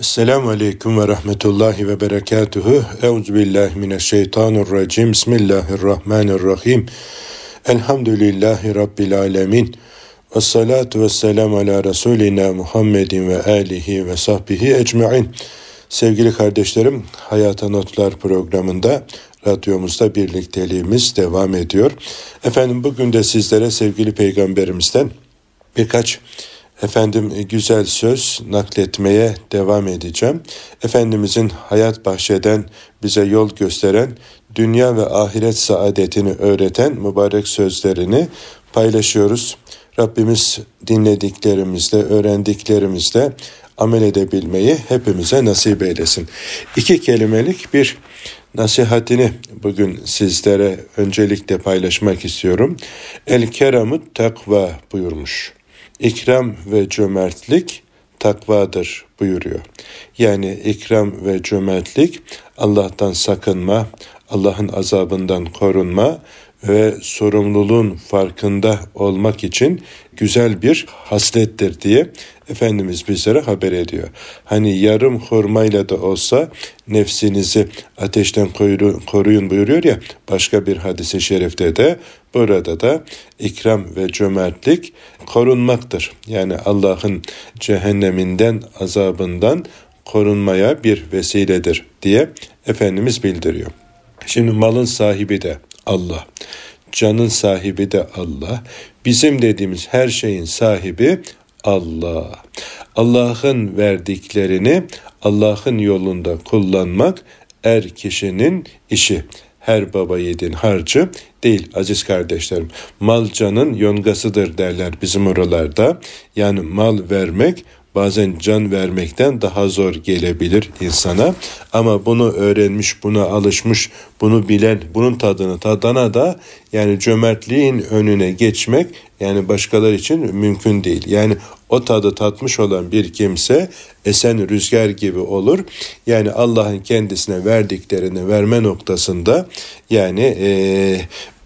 Esselamu Aleyküm ve Rahmetullahi ve Berekatuhu. Euzubillahimineşşeytanirracim. Bismillahirrahmanirrahim. Elhamdülillahi Rabbil Alemin. Ve salatu ve selamu ala Resulina Muhammedin ve alihi ve sahbihi ecmain. Sevgili kardeşlerim, Hayata Notlar programında radyomuzda birlikteliğimiz devam ediyor. Efendim bugün de sizlere sevgili peygamberimizden birkaç efendim e, güzel söz nakletmeye devam edeceğim. Efendimizin hayat bahşeden, bize yol gösteren, dünya ve ahiret saadetini öğreten mübarek sözlerini paylaşıyoruz. Rabbimiz dinlediklerimizle, öğrendiklerimizle amel edebilmeyi hepimize nasip eylesin. İki kelimelik bir nasihatini bugün sizlere öncelikle paylaşmak istiyorum. El keramut takva buyurmuş ikram ve cömertlik takvadır buyuruyor. Yani ikram ve cömertlik Allah'tan sakınma, Allah'ın azabından korunma ve sorumluluğun farkında olmak için güzel bir haslettir diye Efendimiz bizlere haber ediyor. Hani yarım hurmayla da olsa nefsinizi ateşten koruyun buyuruyor ya başka bir hadisi şerifte de burada da ikram ve cömertlik korunmaktır. Yani Allah'ın cehenneminden azabından korunmaya bir vesiledir diye Efendimiz bildiriyor. Şimdi malın sahibi de Allah. Canın sahibi de Allah. Bizim dediğimiz her şeyin sahibi Allah. Allah'ın verdiklerini Allah'ın yolunda kullanmak er kişinin işi. Her baba yiğidin harcı değil aziz kardeşlerim. Mal canın yongasıdır derler bizim oralarda. Yani mal vermek bazen can vermekten daha zor gelebilir insana. Ama bunu öğrenmiş, buna alışmış, bunu bilen, bunun tadını tadana da yani cömertliğin önüne geçmek yani başkaları için mümkün değil. Yani o tadı tatmış olan bir kimse esen rüzgar gibi olur. Yani Allah'ın kendisine verdiklerini verme noktasında yani e,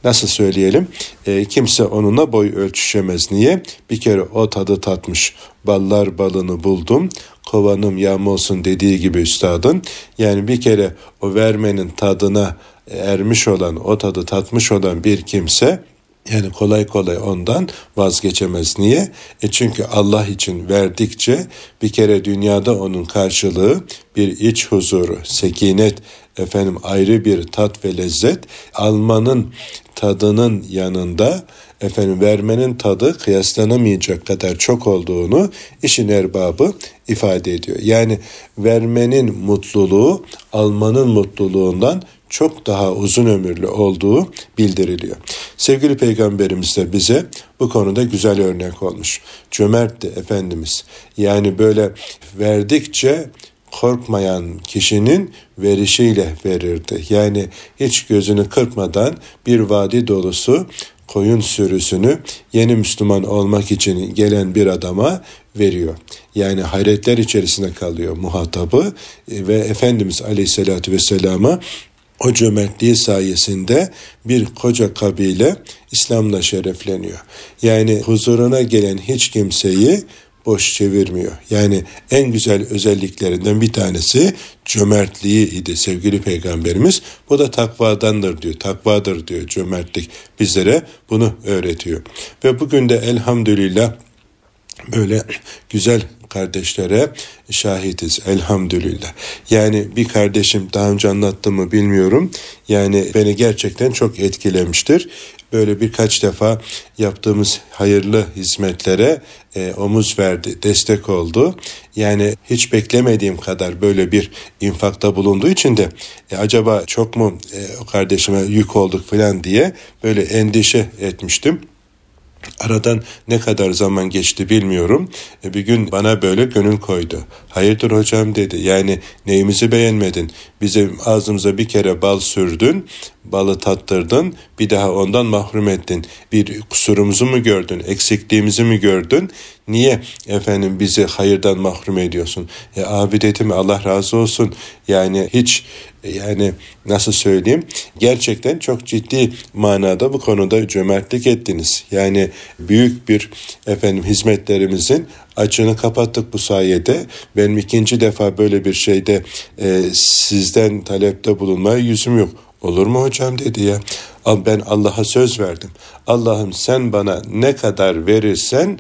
nasıl söyleyelim e, kimse onunla boy ölçüşemez. Niye? Bir kere o tadı tatmış. Ballar balını buldum kovanım yağma olsun dediği gibi üstadın. Yani bir kere o vermenin tadına ermiş olan o tadı tatmış olan bir kimse yani kolay kolay ondan vazgeçemez. Niye? E çünkü Allah için verdikçe bir kere dünyada onun karşılığı bir iç huzuru, sekinet, efendim ayrı bir tat ve lezzet almanın tadının yanında efendim vermenin tadı kıyaslanamayacak kadar çok olduğunu işin erbabı ifade ediyor. Yani vermenin mutluluğu almanın mutluluğundan çok daha uzun ömürlü olduğu bildiriliyor. Sevgili peygamberimiz de bize bu konuda güzel örnek olmuş. Cömertti Efendimiz. Yani böyle verdikçe korkmayan kişinin verişiyle verirdi. Yani hiç gözünü kırpmadan bir vadi dolusu koyun sürüsünü yeni Müslüman olmak için gelen bir adama veriyor. Yani hayretler içerisinde kalıyor muhatabı ve Efendimiz Aleyhisselatü Vesselam'a o cömertliği sayesinde bir koca kabile İslam'la şerefleniyor. Yani huzuruna gelen hiç kimseyi boş çevirmiyor. Yani en güzel özelliklerinden bir tanesi cömertliği idi sevgili peygamberimiz. Bu da takvadandır diyor. Takvadır diyor cömertlik. Bizlere bunu öğretiyor. Ve bugün de elhamdülillah böyle güzel kardeşlere şahitiz elhamdülillah. Yani bir kardeşim daha önce anlattım mı bilmiyorum. Yani beni gerçekten çok etkilemiştir. Böyle birkaç defa yaptığımız hayırlı hizmetlere e, omuz verdi, destek oldu. Yani hiç beklemediğim kadar böyle bir infakta bulunduğu için de e, acaba çok mu e, o kardeşime yük olduk falan diye böyle endişe etmiştim. Aradan ne kadar zaman geçti bilmiyorum. E, bir gün bana böyle gönül koydu. Hayırdır hocam dedi. Yani neyimizi beğenmedin? Bizim ağzımıza bir kere bal sürdün, balı tattırdın, bir daha ondan mahrum ettin. Bir kusurumuzu mu gördün, eksikliğimizi mi gördün? Niye efendim bizi hayırdan mahrum ediyorsun? E, abi dedim Allah razı olsun. Yani hiç yani nasıl söyleyeyim gerçekten çok ciddi manada bu konuda cömertlik ettiniz. Yani büyük bir efendim hizmetlerimizin açığını kapattık bu sayede. Benim ikinci defa böyle bir şeyde e, sizden talepte bulunmaya yüzüm yok. Olur mu hocam dedi ya. Ben Allah'a söz verdim. Allah'ım sen bana ne kadar verirsen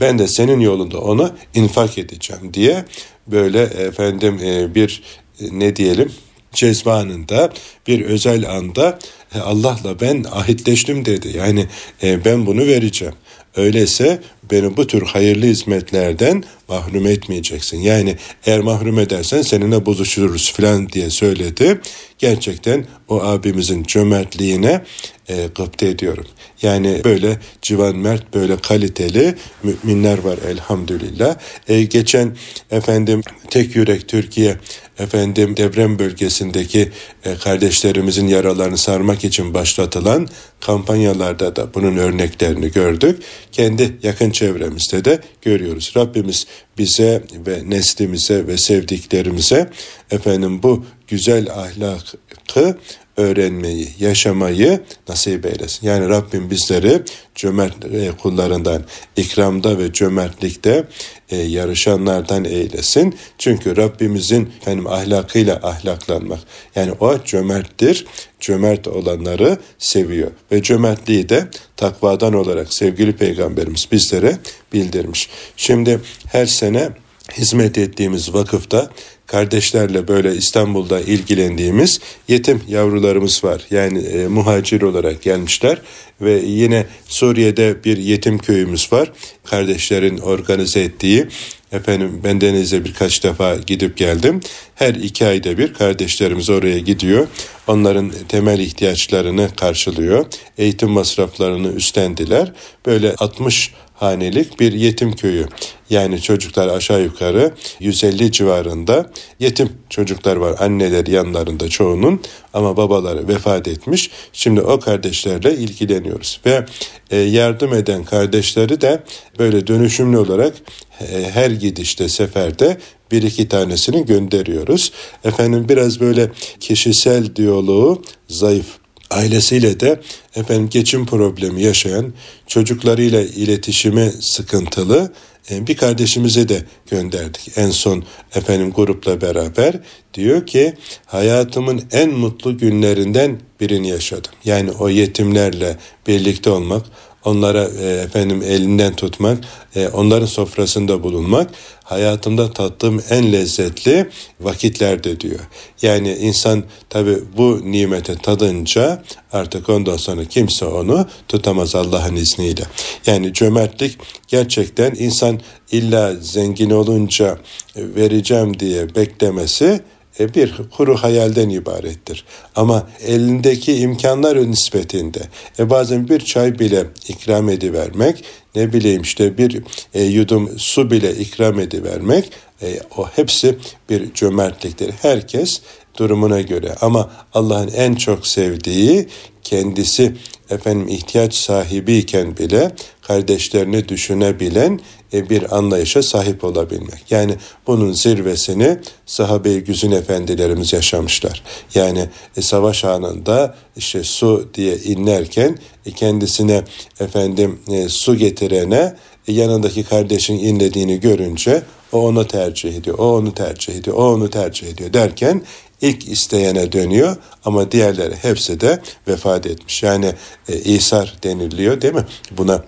ben de senin yolunda onu infak edeceğim diye böyle efendim e, bir e, ne diyelim cezbanında bir özel anda e, Allah'la ben ahitleştim dedi. Yani ben bunu vereceğim. Öyleyse beni bu tür hayırlı hizmetlerden mahrum etmeyeceksin. Yani eğer mahrum edersen seninle bozuşuruz falan diye söyledi. Gerçekten o abimizin cömertliğine e, gıpta ediyorum. Yani böyle civan mert, böyle kaliteli müminler var elhamdülillah. E, geçen efendim tek yürek Türkiye efendim deprem bölgesindeki e, kardeşlerimizin yaralarını sarmak için başlatılan kampanyalarda da bunun örneklerini gördük. Kendi yakın çevremizde de görüyoruz. Rabbimiz bize ve neslimize ve sevdiklerimize efendim bu güzel ahlakı öğrenmeyi, yaşamayı nasip eylesin. Yani Rabbim bizleri cömert e, kullarından, ikramda ve cömertlikte e, yarışanlardan eylesin. Çünkü Rabbimizin efendim ahlakıyla ahlaklanmak. Yani o cömerttir. Cömert olanları seviyor. Ve cömertliği de takvadan olarak sevgili peygamberimiz bizlere bildirmiş. Şimdi her sene hizmet ettiğimiz vakıfta kardeşlerle böyle İstanbul'da ilgilendiğimiz yetim yavrularımız var. Yani e, muhacir olarak gelmişler ve yine Suriye'de bir yetim köyümüz var. Kardeşlerin organize ettiği Efendim ben denize birkaç defa gidip geldim. Her iki ayda bir kardeşlerimiz oraya gidiyor. Onların temel ihtiyaçlarını karşılıyor. Eğitim masraflarını üstlendiler. Böyle 60 hanelik bir yetim köyü. Yani çocuklar aşağı yukarı 150 civarında yetim çocuklar var. Anneler yanlarında çoğunun ama babaları vefat etmiş. Şimdi o kardeşlerle ilgileniyoruz ve e, yardım eden kardeşleri de böyle dönüşümlü olarak e, her gidişte seferde bir iki tanesini gönderiyoruz. Efendim biraz böyle kişisel diyaloğu zayıf ailesiyle de efendim geçim problemi yaşayan çocuklarıyla iletişimi sıkıntılı bir kardeşimize de gönderdik. En son efendim grupla beraber diyor ki hayatımın en mutlu günlerinden birini yaşadım. Yani o yetimlerle birlikte olmak, onlara e, efendim elinden tutmak, e, onların sofrasında bulunmak hayatımda tattığım en lezzetli vakitlerde diyor. Yani insan tabi bu nimete tadınca artık ondan sonra kimse onu tutamaz Allah'ın izniyle. Yani cömertlik gerçekten insan illa zengin olunca vereceğim diye beklemesi bir kuru hayalden ibarettir. Ama elindeki imkanlar nispetinde e bazen bir çay bile ikram edivermek, ne bileyim işte bir e, yudum su bile ikram edivermek, e, o hepsi bir cömertliktir. Herkes durumuna göre ama Allah'ın en çok sevdiği kendisi efendim ihtiyaç sahibiyken bile kardeşlerini düşünebilen e, bir anlayışa sahip olabilmek. Yani bunun zirvesini sahabe-i güzün efendilerimiz yaşamışlar. Yani e, savaş anında işte su diye inlerken e, kendisine efendim su getirene yanındaki kardeşin inlediğini görünce o onu tercih ediyor, o onu tercih ediyor, o onu tercih ediyor derken ilk isteyene dönüyor ama diğerleri hepsi de vefat etmiş. Yani e, İsar deniliyor değil mi? Buna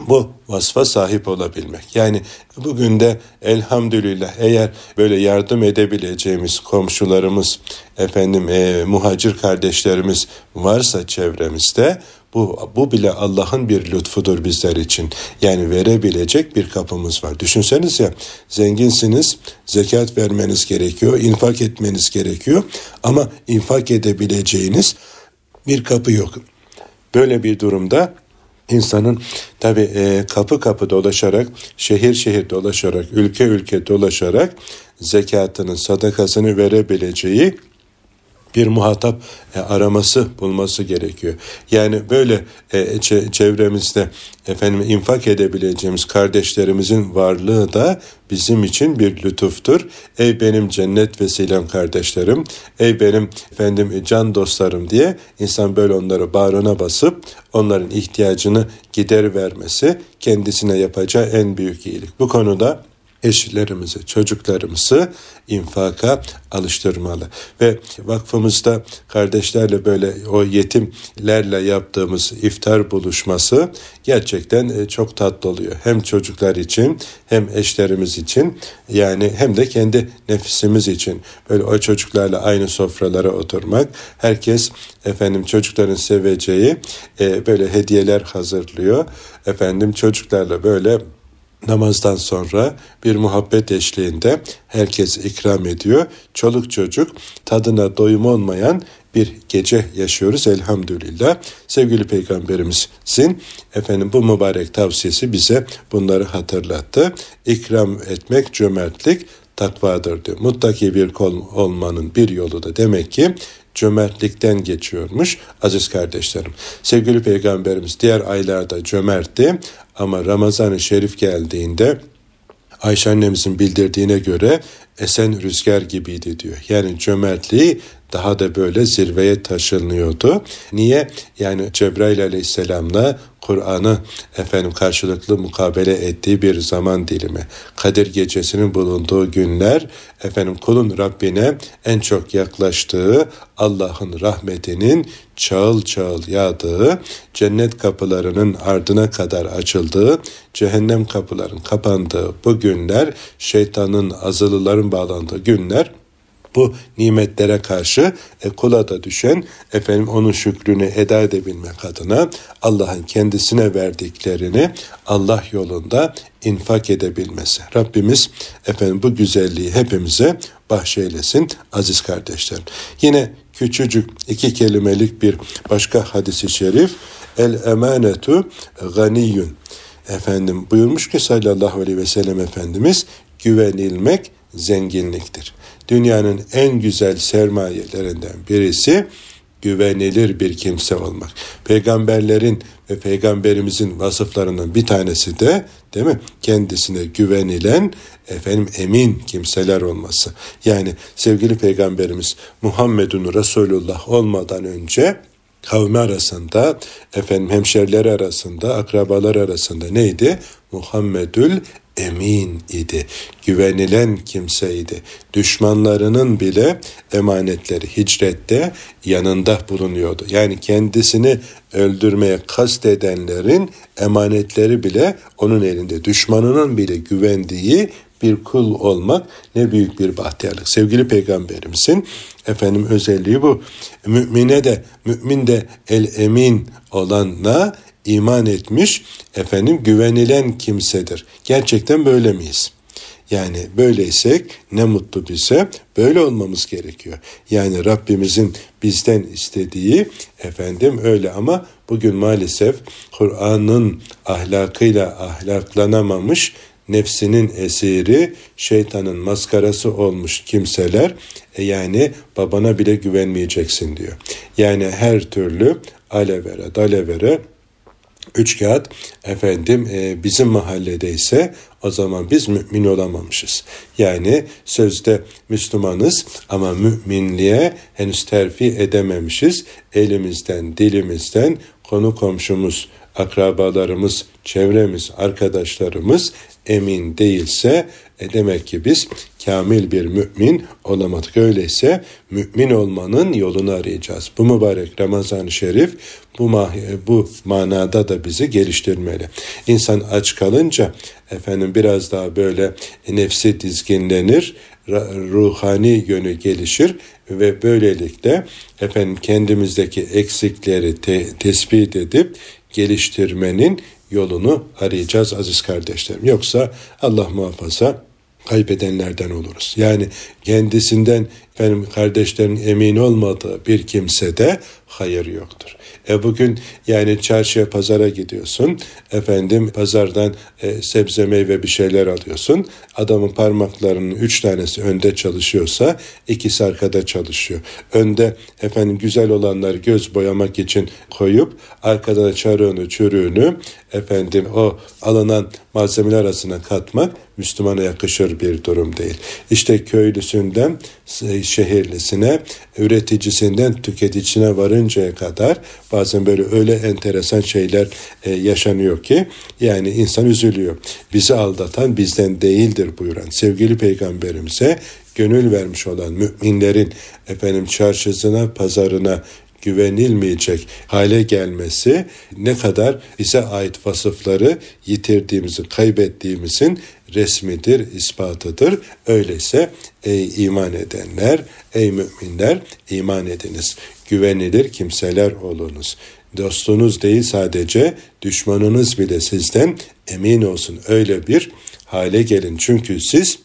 bu vasfa sahip olabilmek. Yani bugün de elhamdülillah eğer böyle yardım edebileceğimiz komşularımız, efendim e, muhacir kardeşlerimiz varsa çevremizde bu, bu bile Allah'ın bir lütfudur bizler için. Yani verebilecek bir kapımız var. Düşünseniz ya zenginsiniz, zekat vermeniz gerekiyor, infak etmeniz gerekiyor ama infak edebileceğiniz bir kapı yok. Böyle bir durumda insanın tabi e, kapı kapı dolaşarak, şehir şehir dolaşarak, ülke ülke dolaşarak zekatını, sadakasını verebileceği bir muhatap e, araması bulması gerekiyor. Yani böyle e, çevremizde efendim infak edebileceğimiz kardeşlerimizin varlığı da bizim için bir lütuftur. Ey benim cennet vesilem kardeşlerim, ey benim efendim can dostlarım diye insan böyle onları bağrına basıp onların ihtiyacını gider vermesi kendisine yapacağı en büyük iyilik. Bu konuda eşlerimizi, çocuklarımızı infaka alıştırmalı. Ve vakfımızda kardeşlerle böyle o yetimlerle yaptığımız iftar buluşması gerçekten e, çok tatlı oluyor. Hem çocuklar için hem eşlerimiz için yani hem de kendi nefisimiz için böyle o çocuklarla aynı sofralara oturmak herkes efendim çocukların seveceği e, böyle hediyeler hazırlıyor. Efendim çocuklarla böyle namazdan sonra bir muhabbet eşliğinde herkes ikram ediyor. Çoluk çocuk tadına doyum olmayan bir gece yaşıyoruz elhamdülillah. Sevgili peygamberimizin efendim bu mübarek tavsiyesi bize bunları hatırlattı. İkram etmek cömertlik takvadır diyor. Muttaki bir kol olmanın bir yolu da demek ki cömertlikten geçiyormuş aziz kardeşlerim. Sevgili peygamberimiz diğer aylarda cömertti ama Ramazan-ı Şerif geldiğinde Ayşe annemizin bildirdiğine göre esen rüzgar gibiydi diyor. Yani cömertliği daha da böyle zirveye taşınıyordu. Niye? Yani Cebrail aleyhisselamla Kur'an'ı efendim karşılıklı mukabele ettiği bir zaman dilimi. Kadir gecesinin bulunduğu günler efendim kulun Rabbine en çok yaklaştığı Allah'ın rahmetinin çağıl çağıl yağdığı, cennet kapılarının ardına kadar açıldığı, cehennem kapıların kapandığı bu günler, şeytanın azılıların bağlandığı günler bu nimetlere karşı e, kula da düşen efendim onun şükrünü eda edebilmek adına Allah'ın kendisine verdiklerini Allah yolunda infak edebilmesi. Rabbimiz efendim bu güzelliği hepimize bahşeylesin aziz kardeşlerim. Yine küçücük iki kelimelik bir başka hadisi şerif el emanetu ganiyun efendim buyurmuş ki sallallahu aleyhi ve sellem Efendimiz güvenilmek zenginliktir. Dünyanın en güzel sermayelerinden birisi güvenilir bir kimse olmak. Peygamberlerin ve peygamberimizin vasıflarının bir tanesi de değil mi? Kendisine güvenilen efendim emin kimseler olması. Yani sevgili peygamberimiz Muhammedun Resulullah olmadan önce kavmi arasında, efendim hemşerileri arasında, akrabalar arasında neydi? Muhammedül emin idi. Güvenilen kimseydi. Düşmanlarının bile emanetleri hicrette yanında bulunuyordu. Yani kendisini öldürmeye kastedenlerin emanetleri bile onun elinde. Düşmanının bile güvendiği bir kul olmak ne büyük bir bahtiyarlık. Sevgili peygamberimizin efendim özelliği bu. Mümine de mümin de el emin olanla iman etmiş efendim güvenilen kimsedir. Gerçekten böyle miyiz? Yani böyleysek ne mutlu bize böyle olmamız gerekiyor. Yani Rabbimizin bizden istediği efendim öyle ama bugün maalesef Kur'an'ın ahlakıyla ahlaklanamamış nefsinin esiri, şeytanın maskarası olmuş kimseler e yani babana bile güvenmeyeceksin diyor. Yani her türlü alevere, dalevere üç kağıt efendim e, bizim mahallede ise o zaman biz mümin olamamışız. Yani sözde Müslümanız ama müminliğe henüz terfi edememişiz. Elimizden, dilimizden konu komşumuz, akrabalarımız, çevremiz, arkadaşlarımız emin değilse e demek ki biz kamil bir mümin olamadık. Öyleyse mümin olmanın yolunu arayacağız. Bu mübarek Ramazan-ı Şerif bu, bu manada da bizi geliştirmeli. İnsan aç kalınca efendim biraz daha böyle nefsi dizginlenir, ruhani yönü gelişir ve böylelikle efendim kendimizdeki eksikleri te, tespit edip geliştirmenin yolunu arayacağız aziz kardeşlerim. Yoksa Allah muhafaza kaybedenlerden oluruz. Yani kendisinden benim kardeşlerin emin olmadığı bir kimsede hayır yoktur. E bugün yani çarşıya pazara gidiyorsun. Efendim pazardan e, sebze meyve bir şeyler alıyorsun. Adamın parmaklarının üç tanesi önde çalışıyorsa ikisi arkada çalışıyor. Önde efendim güzel olanlar göz boyamak için koyup arkada da çarığını çürüğünü efendim o alınan malzemeler arasına katmak Müslümana yakışır bir durum değil. İşte köylüsünden şehirlisine, üreticisinden tüketicisine varıncaya kadar bazen böyle öyle enteresan şeyler e, yaşanıyor ki yani insan üzülüyor. Bizi aldatan bizden değildir buyuran sevgili peygamberimize gönül vermiş olan müminlerin efendim çarşısına, pazarına güvenilmeyecek hale gelmesi ne kadar bize ait vasıfları yitirdiğimizi, kaybettiğimizin resmidir, ispatıdır. Öyleyse ey iman edenler, ey müminler iman ediniz. Güvenilir kimseler olunuz. Dostunuz değil sadece düşmanınız bile sizden emin olsun. Öyle bir hale gelin. Çünkü siz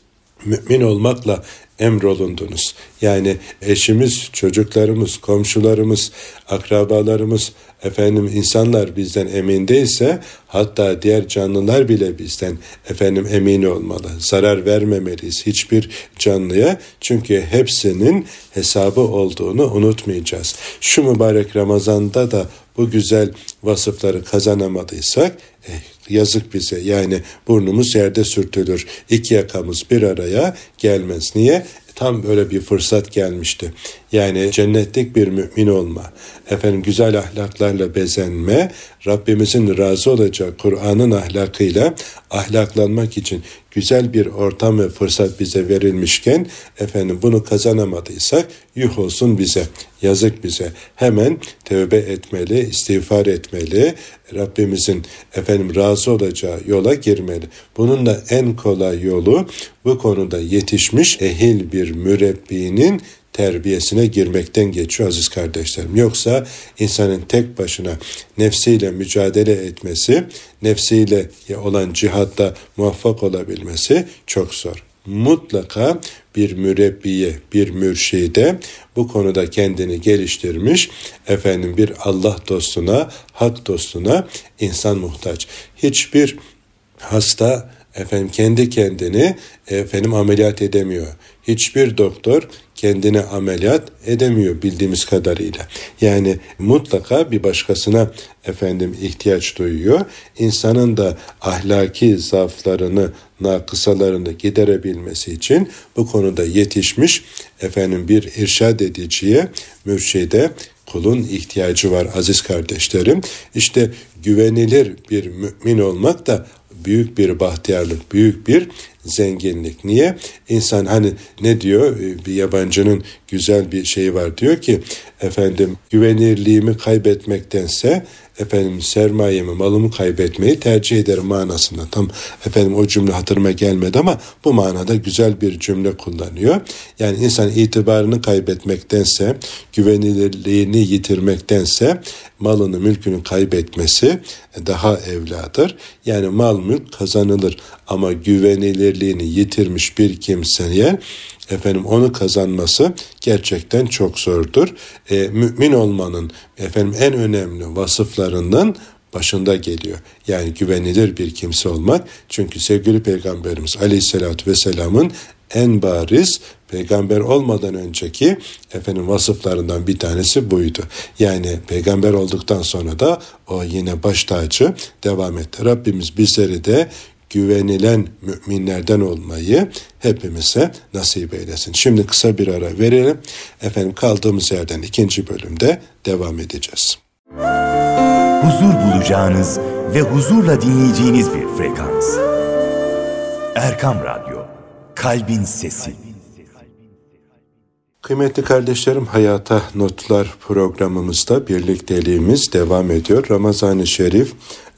mümin olmakla emrolundunuz. Yani eşimiz, çocuklarımız, komşularımız, akrabalarımız, efendim insanlar bizden emin değilse hatta diğer canlılar bile bizden efendim emin olmalı. Zarar vermemeliyiz hiçbir canlıya çünkü hepsinin hesabı olduğunu unutmayacağız. Şu mübarek Ramazan'da da bu güzel vasıfları kazanamadıysak eh, yazık bize yani burnumuz yerde sürtülür. İki yakamız bir araya gelmez. Niye? tam böyle bir fırsat gelmişti. Yani cennetlik bir mümin olma, efendim güzel ahlaklarla bezenme, Rabbimizin razı olacağı Kur'an'ın ahlakıyla ahlaklanmak için güzel bir ortam ve fırsat bize verilmişken efendim bunu kazanamadıysak yuh olsun bize, yazık bize. Hemen tövbe etmeli, istiğfar etmeli, Rabbimizin efendim razı olacağı yola girmeli. Bunun da en kolay yolu bu konuda yetişmiş ehil bir mürebbinin terbiyesine girmekten geçiyor aziz kardeşlerim. Yoksa insanın tek başına nefsiyle mücadele etmesi, nefsiyle olan cihatta muvaffak olabilmesi çok zor. Mutlaka bir mürebbiye, bir mürşide bu konuda kendini geliştirmiş efendim bir Allah dostuna, hak dostuna insan muhtaç. Hiçbir hasta efendim kendi kendini efendim ameliyat edemiyor. Hiçbir doktor kendine ameliyat edemiyor bildiğimiz kadarıyla. Yani mutlaka bir başkasına efendim ihtiyaç duyuyor. İnsanın da ahlaki zaaflarını, nakısalarını giderebilmesi için bu konuda yetişmiş efendim bir irşad ediciye, mürşide kulun ihtiyacı var aziz kardeşlerim. İşte güvenilir bir mümin olmak da büyük bir bahtiyarlık, büyük bir zenginlik. Niye? İnsan hani ne diyor ee, bir yabancının güzel bir şeyi var diyor ki efendim güvenirliğimi kaybetmektense efendim sermayemi, malımı kaybetmeyi tercih ederim manasında. Tam efendim o cümle hatırıma gelmedi ama bu manada güzel bir cümle kullanıyor. Yani insan itibarını kaybetmektense, güvenilirliğini yitirmektense malını, mülkünü kaybetmesi daha evladır. Yani mal mülk kazanılır ama güvenilirliğini yitirmiş bir kimseye efendim onu kazanması gerçekten çok zordur. E, mümin olmanın efendim en önemli vasıflarından başında geliyor. Yani güvenilir bir kimse olmak. Çünkü sevgili Peygamberimiz Aleyhisselatü Vesselam'ın en bariz peygamber olmadan önceki efendim vasıflarından bir tanesi buydu. Yani peygamber olduktan sonra da o yine baş tacı devam etti. Rabbimiz bizleri de güvenilen müminlerden olmayı hepimize nasip eylesin. Şimdi kısa bir ara verelim. Efendim kaldığımız yerden ikinci bölümde devam edeceğiz. Huzur bulacağınız ve huzurla dinleyeceğiniz bir frekans. Erkam Radyo, Kalbin Sesi. Kıymetli kardeşlerim Hayata Notlar programımızda birlikteliğimiz devam ediyor. Ramazan-ı Şerif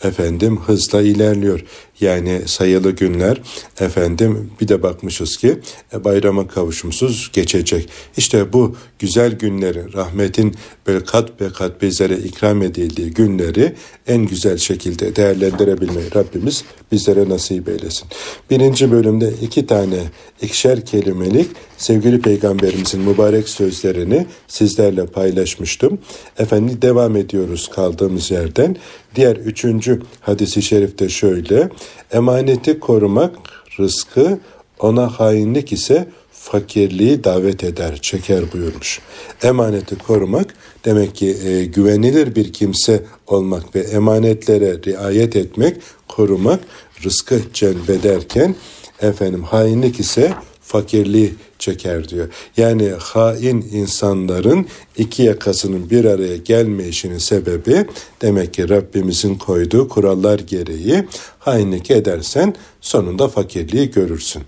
efendim hızla ilerliyor. Yani sayılı günler efendim bir de bakmışız ki e, bayrama kavuşumsuz geçecek. İşte bu güzel günleri rahmetin böyle kat be kat bizlere ikram edildiği günleri en güzel şekilde değerlendirebilmeyi Rabbimiz bizlere nasip eylesin. Birinci bölümde iki tane ikişer kelimelik sevgili peygamberimizin mübarek sözlerini sizlerle paylaşmıştım. Efendim devam ediyoruz kaldığımız yerden. Diğer üçüncü hadisi şerifte şöyle. Emaneti korumak rızkı, ona hainlik ise fakirliği davet eder, çeker buyurmuş. Emaneti korumak demek ki e, güvenilir bir kimse olmak ve emanetlere riayet etmek, korumak rızkı celbederken efendim hainlik ise fakirliği çeker diyor. Yani hain insanların iki yakasının bir araya gelmeyişinin sebebi demek ki Rabbimizin koyduğu kurallar gereği hainlik edersen sonunda fakirliği görürsün.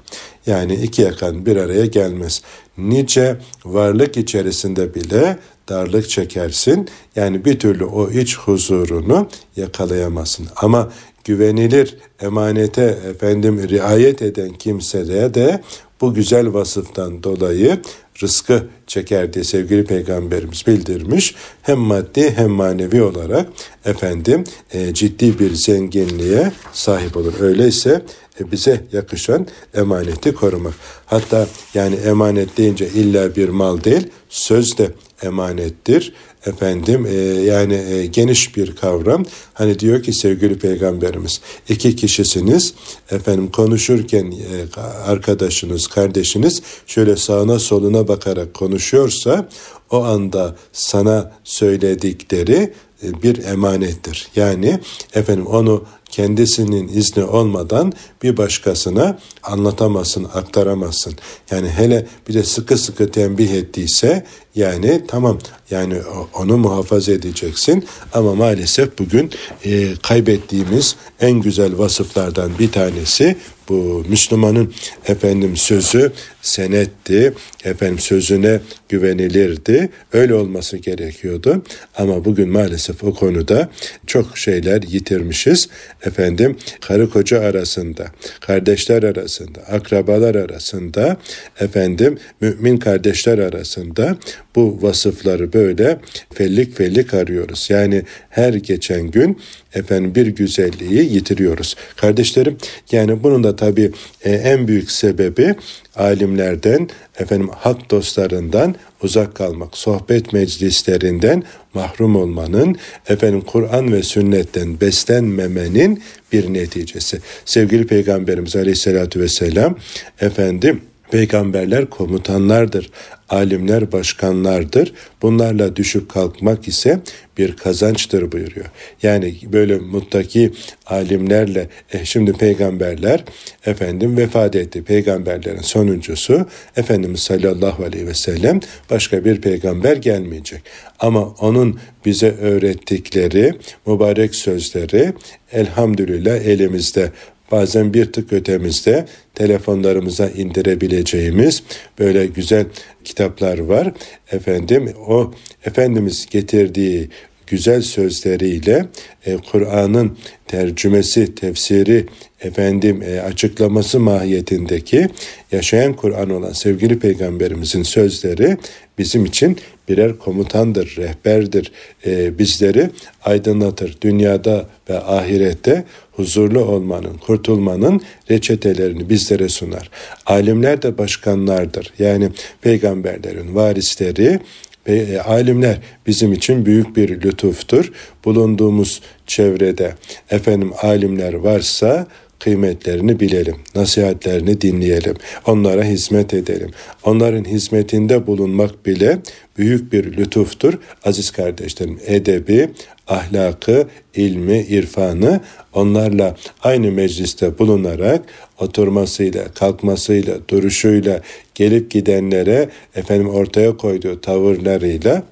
Yani iki yakan bir araya gelmez. Nice varlık içerisinde bile darlık çekersin. Yani bir türlü o iç huzurunu yakalayamazsın. Ama güvenilir emanete efendim riayet eden kimseye de bu güzel vasıftan dolayı rızkı çeker diye sevgili peygamberimiz bildirmiş. Hem maddi hem manevi olarak efendim e, ciddi bir zenginliğe sahip olur. Öyleyse e, bize yakışan emaneti korumak. Hatta yani emanet deyince illa bir mal değil, söz de emanettir efendim e, yani e, geniş bir kavram. Hani diyor ki sevgili peygamberimiz iki kişisiniz efendim konuşurken e, arkadaşınız kardeşiniz şöyle sağına soluna bakarak konuşuyorsa o anda sana söyledikleri bir emanettir. Yani efendim onu kendisinin izni olmadan bir başkasına anlatamazsın, aktaramazsın. Yani hele bir de sıkı sıkı tembih ettiyse yani tamam yani onu muhafaza edeceksin ama maalesef bugün e, kaybettiğimiz en güzel vasıflardan bir tanesi bu Müslümanın efendim sözü senetti, efendim sözüne güvenilirdi. Öyle olması gerekiyordu. Ama bugün maalesef o konuda çok şeyler yitirmişiz. Efendim karı koca arasında, kardeşler arasında, akrabalar arasında, efendim mümin kardeşler arasında bu vasıfları böyle fellik fellik arıyoruz. Yani her geçen gün efendim bir güzelliği yitiriyoruz. Kardeşlerim yani bunun da tabii e, en büyük sebebi alimlerden, efendim hak dostlarından uzak kalmak, sohbet meclislerinden mahrum olmanın, efendim Kur'an ve sünnetten beslenmemenin bir neticesi. Sevgili Peygamberimiz Aleyhisselatü Vesselam efendim Peygamberler komutanlardır, alimler başkanlardır. Bunlarla düşüp kalkmak ise bir kazançtır buyuruyor. Yani böyle muttaki alimlerle eh şimdi peygamberler efendim vefat etti. Peygamberlerin sonuncusu Efendimiz sallallahu aleyhi ve sellem başka bir peygamber gelmeyecek. Ama onun bize öğrettikleri mübarek sözleri elhamdülillah elimizde bazen bir tık ötemizde telefonlarımıza indirebileceğimiz böyle güzel kitaplar var. Efendim o Efendimiz getirdiği güzel sözleriyle e, Kur'an'ın tercümesi, tefsiri, efendim e, açıklaması mahiyetindeki yaşayan Kur'an olan sevgili peygamberimizin sözleri bizim için birer komutandır, rehberdir. E, bizleri aydınlatır. Dünyada ve ahirette huzurlu olmanın, kurtulmanın reçetelerini bizlere sunar. Alimler de başkanlardır. Yani peygamberlerin varisleri ve alimler bizim için büyük bir lütuftur. Bulunduğumuz çevrede efendim alimler varsa kıymetlerini bilelim, nasihatlerini dinleyelim, onlara hizmet edelim. Onların hizmetinde bulunmak bile büyük bir lütuftur. Aziz kardeşlerim, edebi, ahlakı, ilmi, irfanı onlarla aynı mecliste bulunarak oturmasıyla, kalkmasıyla, duruşuyla, gelip gidenlere efendim ortaya koyduğu tavırlarıyla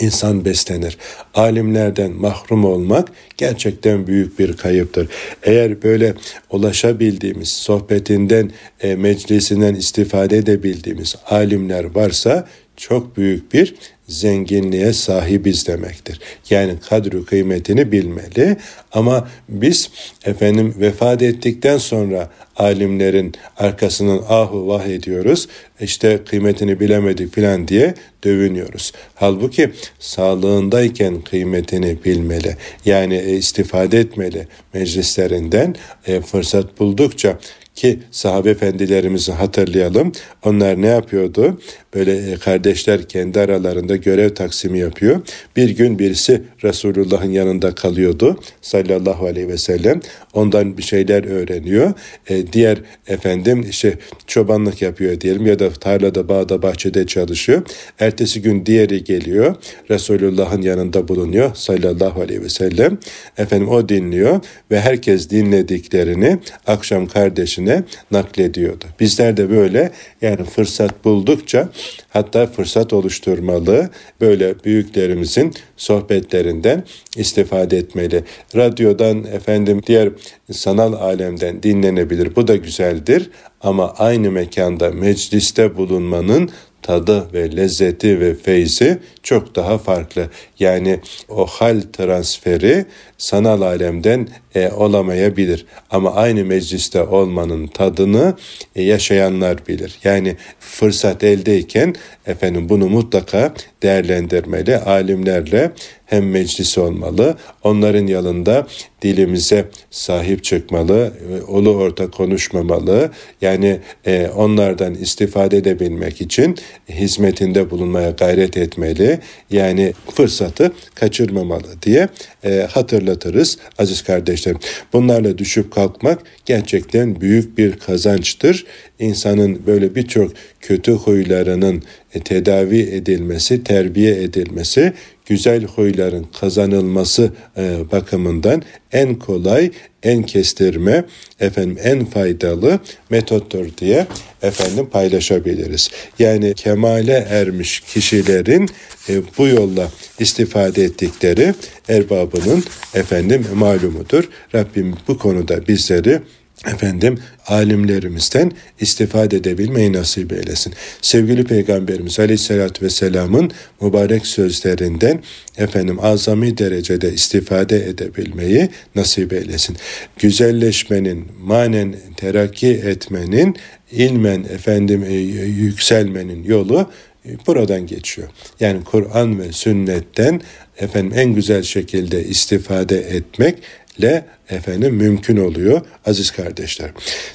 insan beslenir. Alimlerden mahrum olmak gerçekten büyük bir kayıptır. Eğer böyle ulaşabildiğimiz, sohbetinden, e, meclisinden istifade edebildiğimiz alimler varsa çok büyük bir zenginliğe sahibiz demektir. Yani kadru kıymetini bilmeli ama biz efendim vefat ettikten sonra alimlerin arkasının ahu vah ediyoruz. İşte kıymetini bilemedik filan diye dövünüyoruz. Halbuki sağlığındayken kıymetini bilmeli. Yani e, istifade etmeli meclislerinden e, fırsat buldukça ki sahabe efendilerimizi hatırlayalım. Onlar ne yapıyordu? Böyle e, kardeşler kendi aralarında görev taksimi yapıyor. Bir gün birisi Resulullah'ın yanında kalıyordu sallallahu aleyhi ve sellem. Ondan bir şeyler öğreniyor. E, diğer efendim işte çobanlık yapıyor diyelim ya da tarlada, bağda, bahçede çalışıyor. Ertesi gün diğeri geliyor. Resulullah'ın yanında bulunuyor sallallahu aleyhi ve sellem. Efendim o dinliyor ve herkes dinlediklerini akşam kardeşine naklediyordu. Bizler de böyle yani fırsat buldukça hatta fırsat oluşturmalı. Böyle büyüklerimizin sohbetlerinden istifade etmeli. Radyodan efendim diğer sanal alemden dinlenebilir. Bu da güzeldir ama aynı mekanda mecliste bulunmanın tadı ve lezzeti ve feyzi çok daha farklı. Yani o hal transferi sanal alemden e, olamayabilir. Ama aynı mecliste olmanın tadını e, yaşayanlar bilir. Yani fırsat eldeyken efendim bunu mutlaka değerlendirmeli. Alimlerle hem meclis olmalı, onların yanında dilimize sahip çıkmalı, olu orta konuşmamalı. Yani e, onlardan istifade edebilmek için hizmetinde bulunmaya gayret etmeli. Yani fırsatı kaçırmamalı diye e, hatırlatırız aziz kardeşlerim. Bunlarla düşüp kalkmak gerçekten büyük bir kazançtır. İnsanın böyle birçok kötü huylarının e, tedavi edilmesi, terbiye edilmesi güzel huyların kazanılması e, bakımından en kolay, en kestirme, efendim en faydalı metottur diye efendim paylaşabiliriz. Yani kemale ermiş kişilerin e, bu yolla istifade ettikleri erbabının efendim malumudur. Rabbim bu konuda bizleri efendim alimlerimizden istifade edebilmeyi nasip eylesin. Sevgili Peygamberimiz Aleyhisselatü Vesselam'ın mübarek sözlerinden efendim azami derecede istifade edebilmeyi nasip eylesin. Güzelleşmenin, manen terakki etmenin, ilmen efendim e, yükselmenin yolu e, buradan geçiyor. Yani Kur'an ve sünnetten efendim en güzel şekilde istifade etmek ile efendim mümkün oluyor aziz kardeşler.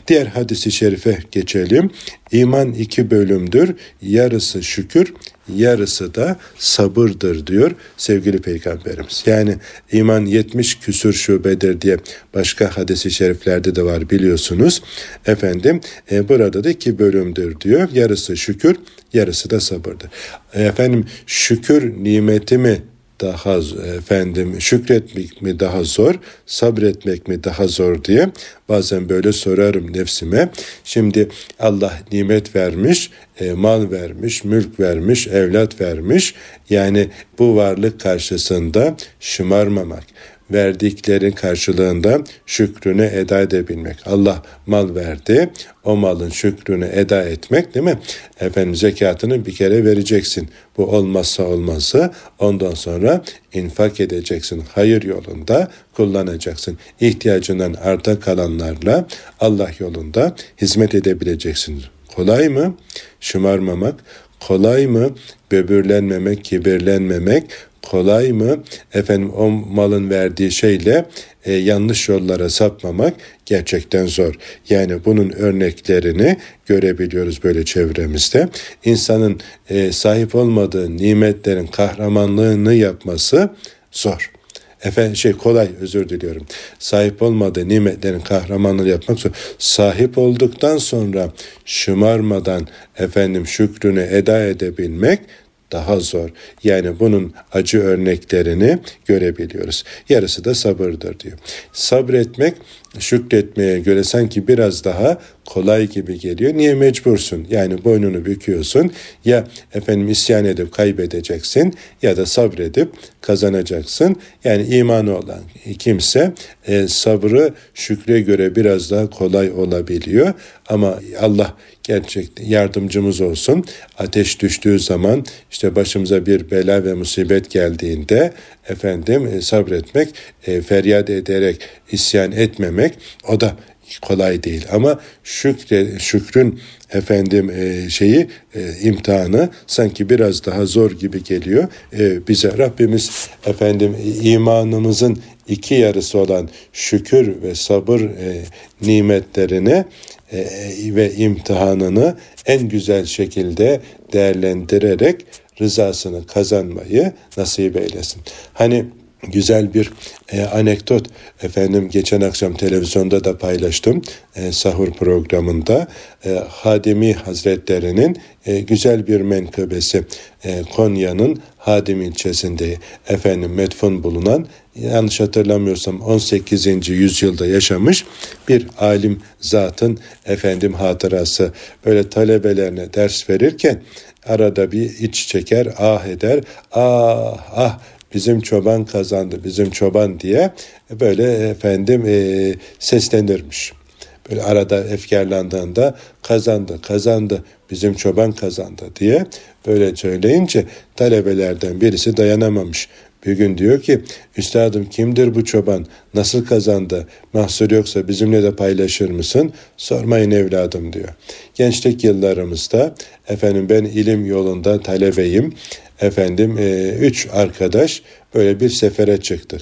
Diğer hadisi şerife geçelim. İman iki bölümdür. Yarısı şükür, yarısı da sabırdır diyor sevgili peygamberimiz. Yani iman 70 küsür şubedir diye başka hadisi şeriflerde de var biliyorsunuz. Efendim e, burada da iki bölümdür diyor. Yarısı şükür, yarısı da sabırdır. E, efendim şükür nimeti mi daha efendim şükretmek mi daha zor, sabretmek mi daha zor diye bazen böyle sorarım nefsime. Şimdi Allah nimet vermiş, e, mal vermiş, mülk vermiş, evlat vermiş. Yani bu varlık karşısında şımarmamak, verdiklerin karşılığında şükrünü eda edebilmek. Allah mal verdi, o malın şükrünü eda etmek değil mi? Efendim zekatını bir kere vereceksin. Bu olmazsa olmazsa ondan sonra infak edeceksin. Hayır yolunda kullanacaksın. İhtiyacından arta kalanlarla Allah yolunda hizmet edebileceksin. Kolay mı? Şımarmamak. Kolay mı? Böbürlenmemek, kibirlenmemek, kolay mı? Efendim o malın verdiği şeyle e, yanlış yollara sapmamak gerçekten zor. Yani bunun örneklerini görebiliyoruz böyle çevremizde. İnsanın e, sahip olmadığı nimetlerin kahramanlığını yapması zor. Efendim şey kolay özür diliyorum. Sahip olmadığı nimetlerin kahramanlığı yapmak zor. Sahip olduktan sonra şımarmadan efendim şükrünü eda edebilmek daha zor. Yani bunun acı örneklerini görebiliyoruz. Yarısı da sabırdır diyor. Sabretmek şükretmeye göre sanki biraz daha kolay gibi geliyor. Niye mecbursun? Yani boynunu büküyorsun. Ya efendim isyan edip kaybedeceksin ya da sabredip kazanacaksın. Yani imanı olan kimse e, sabrı şükre göre biraz daha kolay olabiliyor. Ama Allah gerçekten yardımcımız olsun. Ateş düştüğü zaman işte başımıza bir bela ve musibet geldiğinde efendim e, sabretmek, e, feryat ederek isyan etmemek o da kolay değil. Ama şükre, şükrün efendim e, şeyi e, imtihanı sanki biraz daha zor gibi geliyor. E, bize Rabbimiz efendim imanımızın iki yarısı olan şükür ve sabır e, nimetlerine e, ve imtihanını en güzel şekilde değerlendirerek rızasını kazanmayı nasip eylesin. Hani güzel bir e, anekdot efendim geçen akşam televizyonda da paylaştım e, sahur programında e, Hadimi Hazretlerinin e, güzel bir menkıbesi e, Konya'nın Hadim ilçesinde efendim metfun bulunan yanlış hatırlamıyorsam 18. yüzyılda yaşamış bir alim zatın efendim hatırası böyle talebelerine ders verirken arada bir iç çeker ah eder ah ah bizim çoban kazandı, bizim çoban diye böyle efendim e, seslenirmiş. Böyle arada efkarlandığında kazandı, kazandı, bizim çoban kazandı diye böyle söyleyince talebelerden birisi dayanamamış. Bir gün diyor ki üstadım kimdir bu çoban nasıl kazandı mahsur yoksa bizimle de paylaşır mısın sormayın evladım diyor. Gençlik yıllarımızda efendim ben ilim yolunda talebeyim efendim e, üç arkadaş böyle bir sefere çıktık.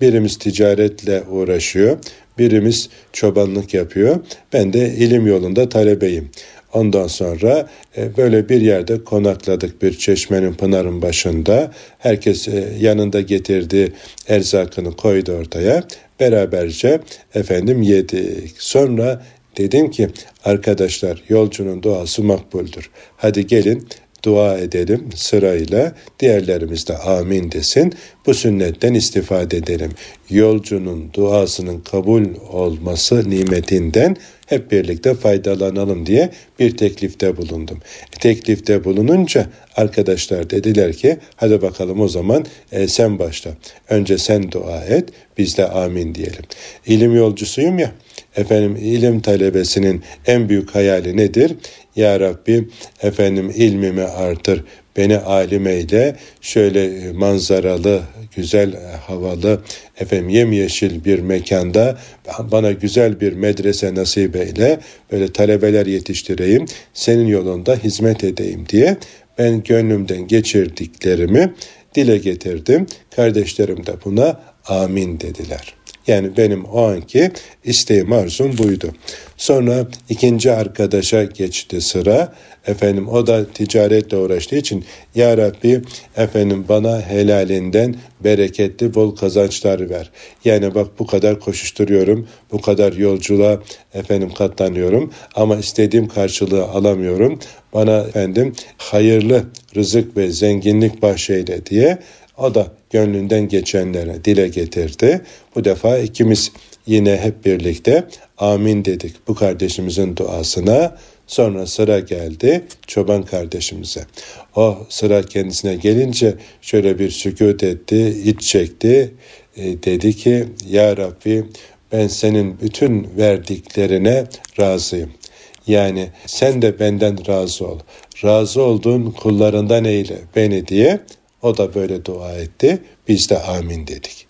Birimiz ticaretle uğraşıyor, birimiz çobanlık yapıyor. Ben de ilim yolunda talebeyim. Ondan sonra e, böyle bir yerde konakladık bir çeşmenin pınarın başında. Herkes e, yanında getirdiği erzakını koydu ortaya. Beraberce efendim yedik. Sonra dedim ki arkadaşlar yolcunun duası makbuldür. Hadi gelin dua edelim sırayla. Diğerlerimiz de amin desin. Bu sünnetten istifade edelim. Yolcunun duasının kabul olması nimetinden hep birlikte faydalanalım diye bir teklifte bulundum. E, teklifte bulununca arkadaşlar dediler ki hadi bakalım o zaman e, sen başla. Önce sen dua et biz de amin diyelim. İlim yolcusuyum ya efendim ilim talebesinin en büyük hayali nedir? Ya Rabbi efendim ilmimi artır, beni alim eyle, şöyle manzaralı, güzel, havalı, efendim yemyeşil bir mekanda bana güzel bir medrese nasip eyle, böyle talebeler yetiştireyim, senin yolunda hizmet edeyim diye ben gönlümden geçirdiklerimi dile getirdim. Kardeşlerim de buna amin dediler.'' Yani benim o anki isteğim arzum buydu. Sonra ikinci arkadaşa geçti sıra. Efendim o da ticaretle uğraştığı için Ya Rabbi efendim bana helalinden bereketli bol kazançlar ver. Yani bak bu kadar koşuşturuyorum, bu kadar yolculuğa efendim katlanıyorum ama istediğim karşılığı alamıyorum. Bana efendim hayırlı rızık ve zenginlik bahşeyle diye o da gönlünden geçenlere dile getirdi. Bu defa ikimiz yine hep birlikte amin dedik bu kardeşimizin duasına. Sonra sıra geldi çoban kardeşimize. O sıra kendisine gelince şöyle bir sükut etti, iç çekti. E, dedi ki Ya Rabbi ben senin bütün verdiklerine razıyım. Yani sen de benden razı ol. Razı olduğun kullarından eyle beni diye o da böyle dua etti. Biz de amin dedik.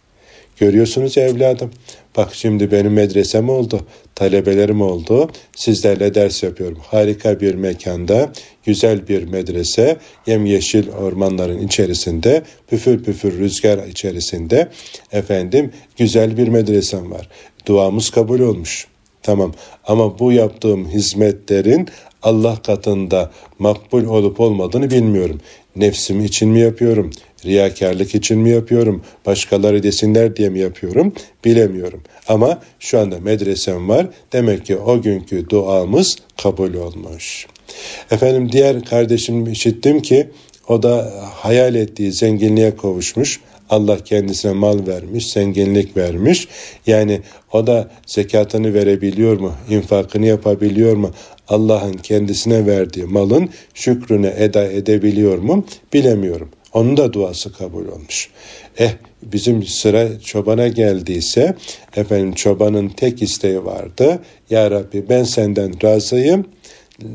Görüyorsunuz evladım. Bak şimdi benim medresem oldu, talebelerim oldu. Sizlerle ders yapıyorum. Harika bir mekanda, güzel bir medrese, yemyeşil ormanların içerisinde, püfür püfür rüzgar içerisinde efendim güzel bir medresem var. Duamız kabul olmuş. Tamam ama bu yaptığım hizmetlerin Allah katında makbul olup olmadığını bilmiyorum. Nefsim için mi yapıyorum? Riyakarlık için mi yapıyorum? Başkaları desinler diye mi yapıyorum? Bilemiyorum. Ama şu anda medresem var. Demek ki o günkü duamız kabul olmuş. Efendim diğer kardeşim işittim ki O da hayal ettiği zenginliğe kavuşmuş. Allah kendisine mal vermiş, zenginlik vermiş. Yani o da zekatını verebiliyor mu? infakını yapabiliyor mu? Allah'ın kendisine verdiği malın şükrünü eda edebiliyor mu? Bilemiyorum. Onun da duası kabul olmuş. Eh bizim sıra çobana geldiyse efendim çobanın tek isteği vardı. Ya Rabbi ben senden razıyım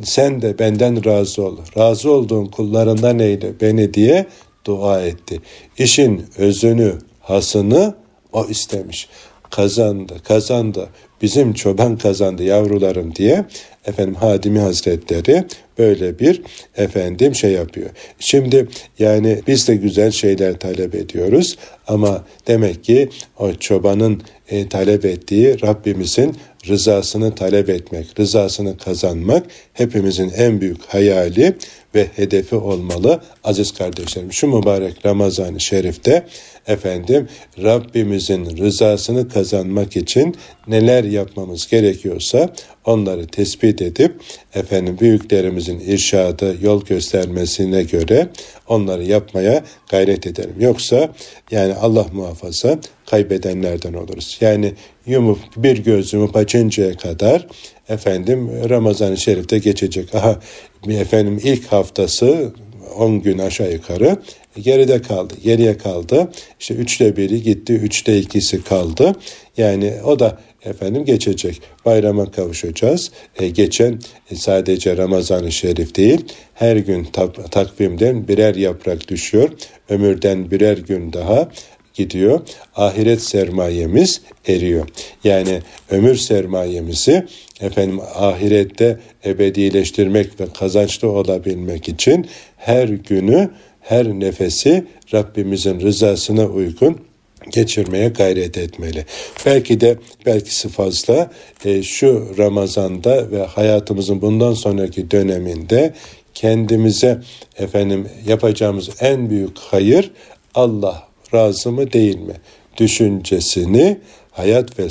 sen de benden razı ol. Razı olduğun kullarından eyle beni diye dua etti. İşin özünü, hasını o istemiş. Kazandı, kazandı. Bizim çoban kazandı yavrularım diye efendim Hadimi Hazretleri böyle bir efendim şey yapıyor. Şimdi yani biz de güzel şeyler talep ediyoruz ama demek ki o çobanın e, talep ettiği Rabbimizin rızasını talep etmek, rızasını kazanmak hepimizin en büyük hayali ve hedefi olmalı aziz kardeşlerim. Şu mübarek Ramazan-ı Şerif'te efendim Rabbimizin rızasını kazanmak için neler yapmamız gerekiyorsa onları tespit edip efendim büyüklerimizin irşadı, yol göstermesine göre onları yapmaya gayret edelim. Yoksa yani Allah muhafaza kaybedenlerden oluruz. Yani yumup bir göz yumup açıncaya kadar efendim Ramazan-ı Şerif'te geçecek. Aha efendim ilk haftası 10 gün aşağı yukarı geride kaldı. Geriye kaldı. İşte üçte biri gitti, üçte ikisi kaldı. Yani o da efendim geçecek. Bayrama kavuşacağız. E, geçen e, sadece Ramazan-ı Şerif değil, her gün takvimden birer yaprak düşüyor. Ömürden birer gün daha gidiyor. Ahiret sermayemiz eriyor. Yani ömür sermayemizi efendim ahirette ebedileştirmek ve kazançlı olabilmek için her günü, her nefesi Rabbimizin rızasına uygun geçirmeye gayret etmeli. Belki de belki fazla e, şu Ramazan'da ve hayatımızın bundan sonraki döneminde kendimize efendim yapacağımız en büyük hayır Allah razı mı değil mi düşüncesini hayat ve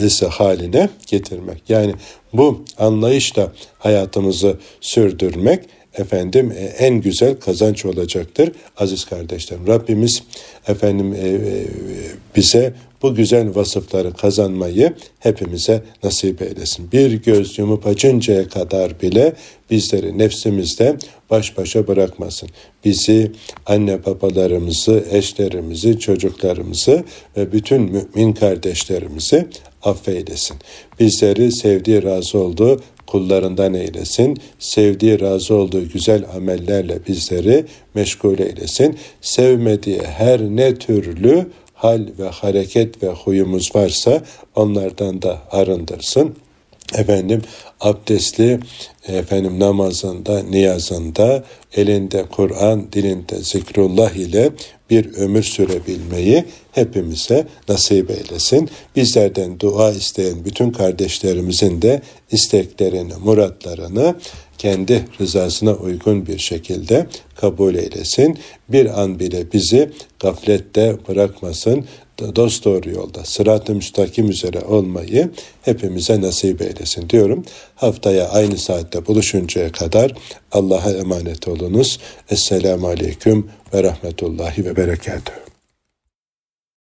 vese haline getirmek. Yani bu anlayışla hayatımızı sürdürmek efendim e, en güzel kazanç olacaktır aziz kardeşlerim. Rabbimiz efendim e, e, bize bu güzel vasıfları kazanmayı hepimize nasip eylesin. Bir göz yumup açıncaya kadar bile bizleri nefsimizde baş başa bırakmasın. Bizi, anne babalarımızı, eşlerimizi, çocuklarımızı ve bütün mümin kardeşlerimizi affeylesin. Bizleri sevdiği, razı olduğu kullarından eylesin. Sevdiği, razı olduğu güzel amellerle bizleri meşgul eylesin. Sevmediği her ne türlü hal ve hareket ve huyumuz varsa onlardan da arındırsın. Efendim abdestli efendim namazında, niyazında, elinde Kur'an, dilinde zikrullah ile bir ömür sürebilmeyi hepimize nasip eylesin. Bizlerden dua isteyen bütün kardeşlerimizin de isteklerini, muratlarını kendi rızasına uygun bir şekilde kabul eylesin. Bir an bile bizi gaflette bırakmasın. Dost doğru yolda, sırat-ı müstakim üzere olmayı hepimize nasip eylesin diyorum. Haftaya aynı saatte buluşuncaya kadar Allah'a emanet olunuz. Esselamu Aleyküm ve Rahmetullahi ve Berekatuhu.